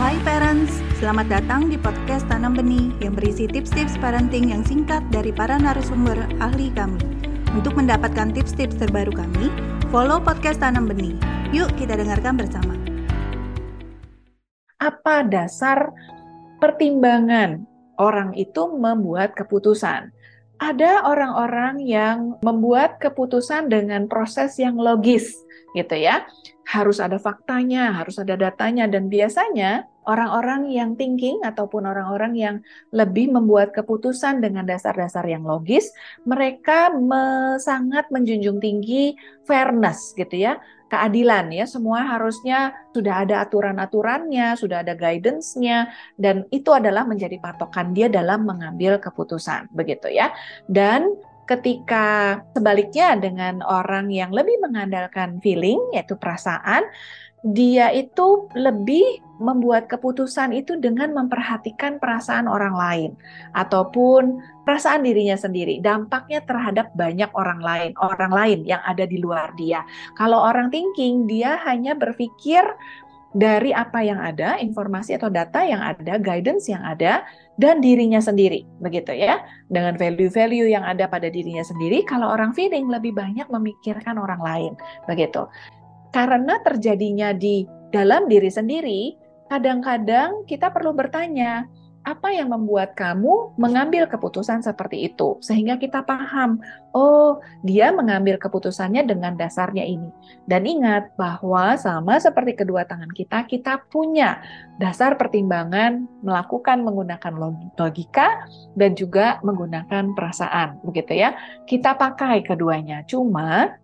Hai parents, selamat datang di podcast Tanam Benih yang berisi tips-tips parenting yang singkat dari para narasumber ahli kami. Untuk mendapatkan tips-tips terbaru kami, follow podcast Tanam Benih. Yuk kita dengarkan bersama. Apa dasar pertimbangan orang itu membuat keputusan? Ada orang-orang yang membuat keputusan dengan proses yang logis, gitu ya. Harus ada faktanya, harus ada datanya, dan biasanya orang-orang yang thinking ataupun orang-orang yang lebih membuat keputusan dengan dasar-dasar yang logis, mereka me sangat menjunjung tinggi fairness gitu ya, keadilan ya, semua harusnya sudah ada aturan-aturannya, sudah ada guidance-nya, dan itu adalah menjadi patokan dia dalam mengambil keputusan, begitu ya. Dan ketika sebaliknya dengan orang yang lebih mengandalkan feeling yaitu perasaan dia itu lebih membuat keputusan itu dengan memperhatikan perasaan orang lain. Ataupun perasaan dirinya sendiri dampaknya terhadap banyak orang lain orang lain yang ada di luar dia. Kalau orang thinking dia hanya berpikir dari apa yang ada, informasi atau data yang ada, guidance yang ada, dan dirinya sendiri, begitu ya. Dengan value-value yang ada pada dirinya sendiri, kalau orang feeling lebih banyak memikirkan orang lain, begitu. Karena terjadinya di dalam diri sendiri, kadang-kadang kita perlu bertanya, apa yang membuat kamu mengambil keputusan seperti itu? Sehingga kita paham oh dia mengambil keputusannya dengan dasarnya ini. Dan ingat bahwa sama seperti kedua tangan kita kita punya dasar pertimbangan melakukan menggunakan logika dan juga menggunakan perasaan begitu ya. Kita pakai keduanya. Cuma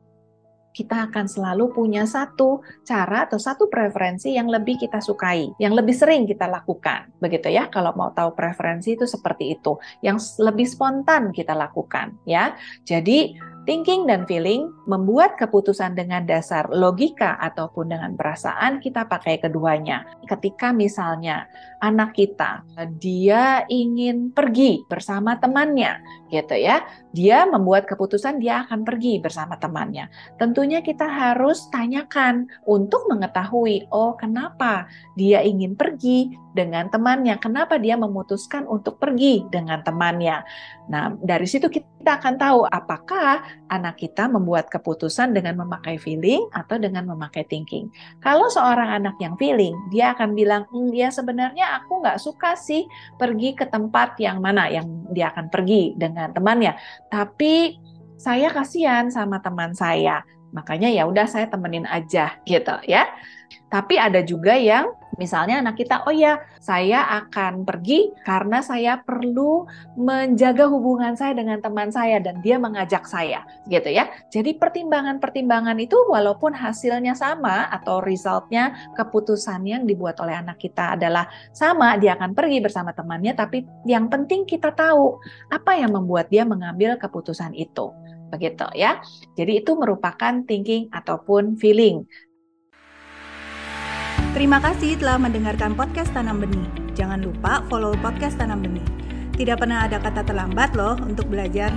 kita akan selalu punya satu cara atau satu preferensi yang lebih kita sukai, yang lebih sering kita lakukan. Begitu ya, kalau mau tahu preferensi itu seperti itu, yang lebih spontan kita lakukan ya. Jadi Thinking dan feeling membuat keputusan dengan dasar logika ataupun dengan perasaan kita pakai keduanya. Ketika misalnya anak kita dia ingin pergi bersama temannya gitu ya. Dia membuat keputusan dia akan pergi bersama temannya. Tentunya kita harus tanyakan untuk mengetahui oh kenapa dia ingin pergi dengan temannya, kenapa dia memutuskan untuk pergi dengan temannya. Nah, dari situ kita akan tahu apakah anak kita membuat keputusan dengan memakai feeling atau dengan memakai thinking. Kalau seorang anak yang feeling, dia akan bilang, hm, ya sebenarnya aku nggak suka sih pergi ke tempat yang mana yang dia akan pergi dengan temannya. Tapi saya kasihan sama teman saya, makanya ya udah saya temenin aja gitu ya. Tapi ada juga yang misalnya anak kita, oh ya saya akan pergi karena saya perlu menjaga hubungan saya dengan teman saya dan dia mengajak saya, gitu ya. Jadi pertimbangan-pertimbangan itu walaupun hasilnya sama atau resultnya keputusan yang dibuat oleh anak kita adalah sama, dia akan pergi bersama temannya, tapi yang penting kita tahu apa yang membuat dia mengambil keputusan itu begitu ya. Jadi itu merupakan thinking ataupun feeling. Terima kasih telah mendengarkan podcast Tanam Benih. Jangan lupa follow podcast Tanam Benih. Tidak pernah ada kata terlambat loh untuk belajar.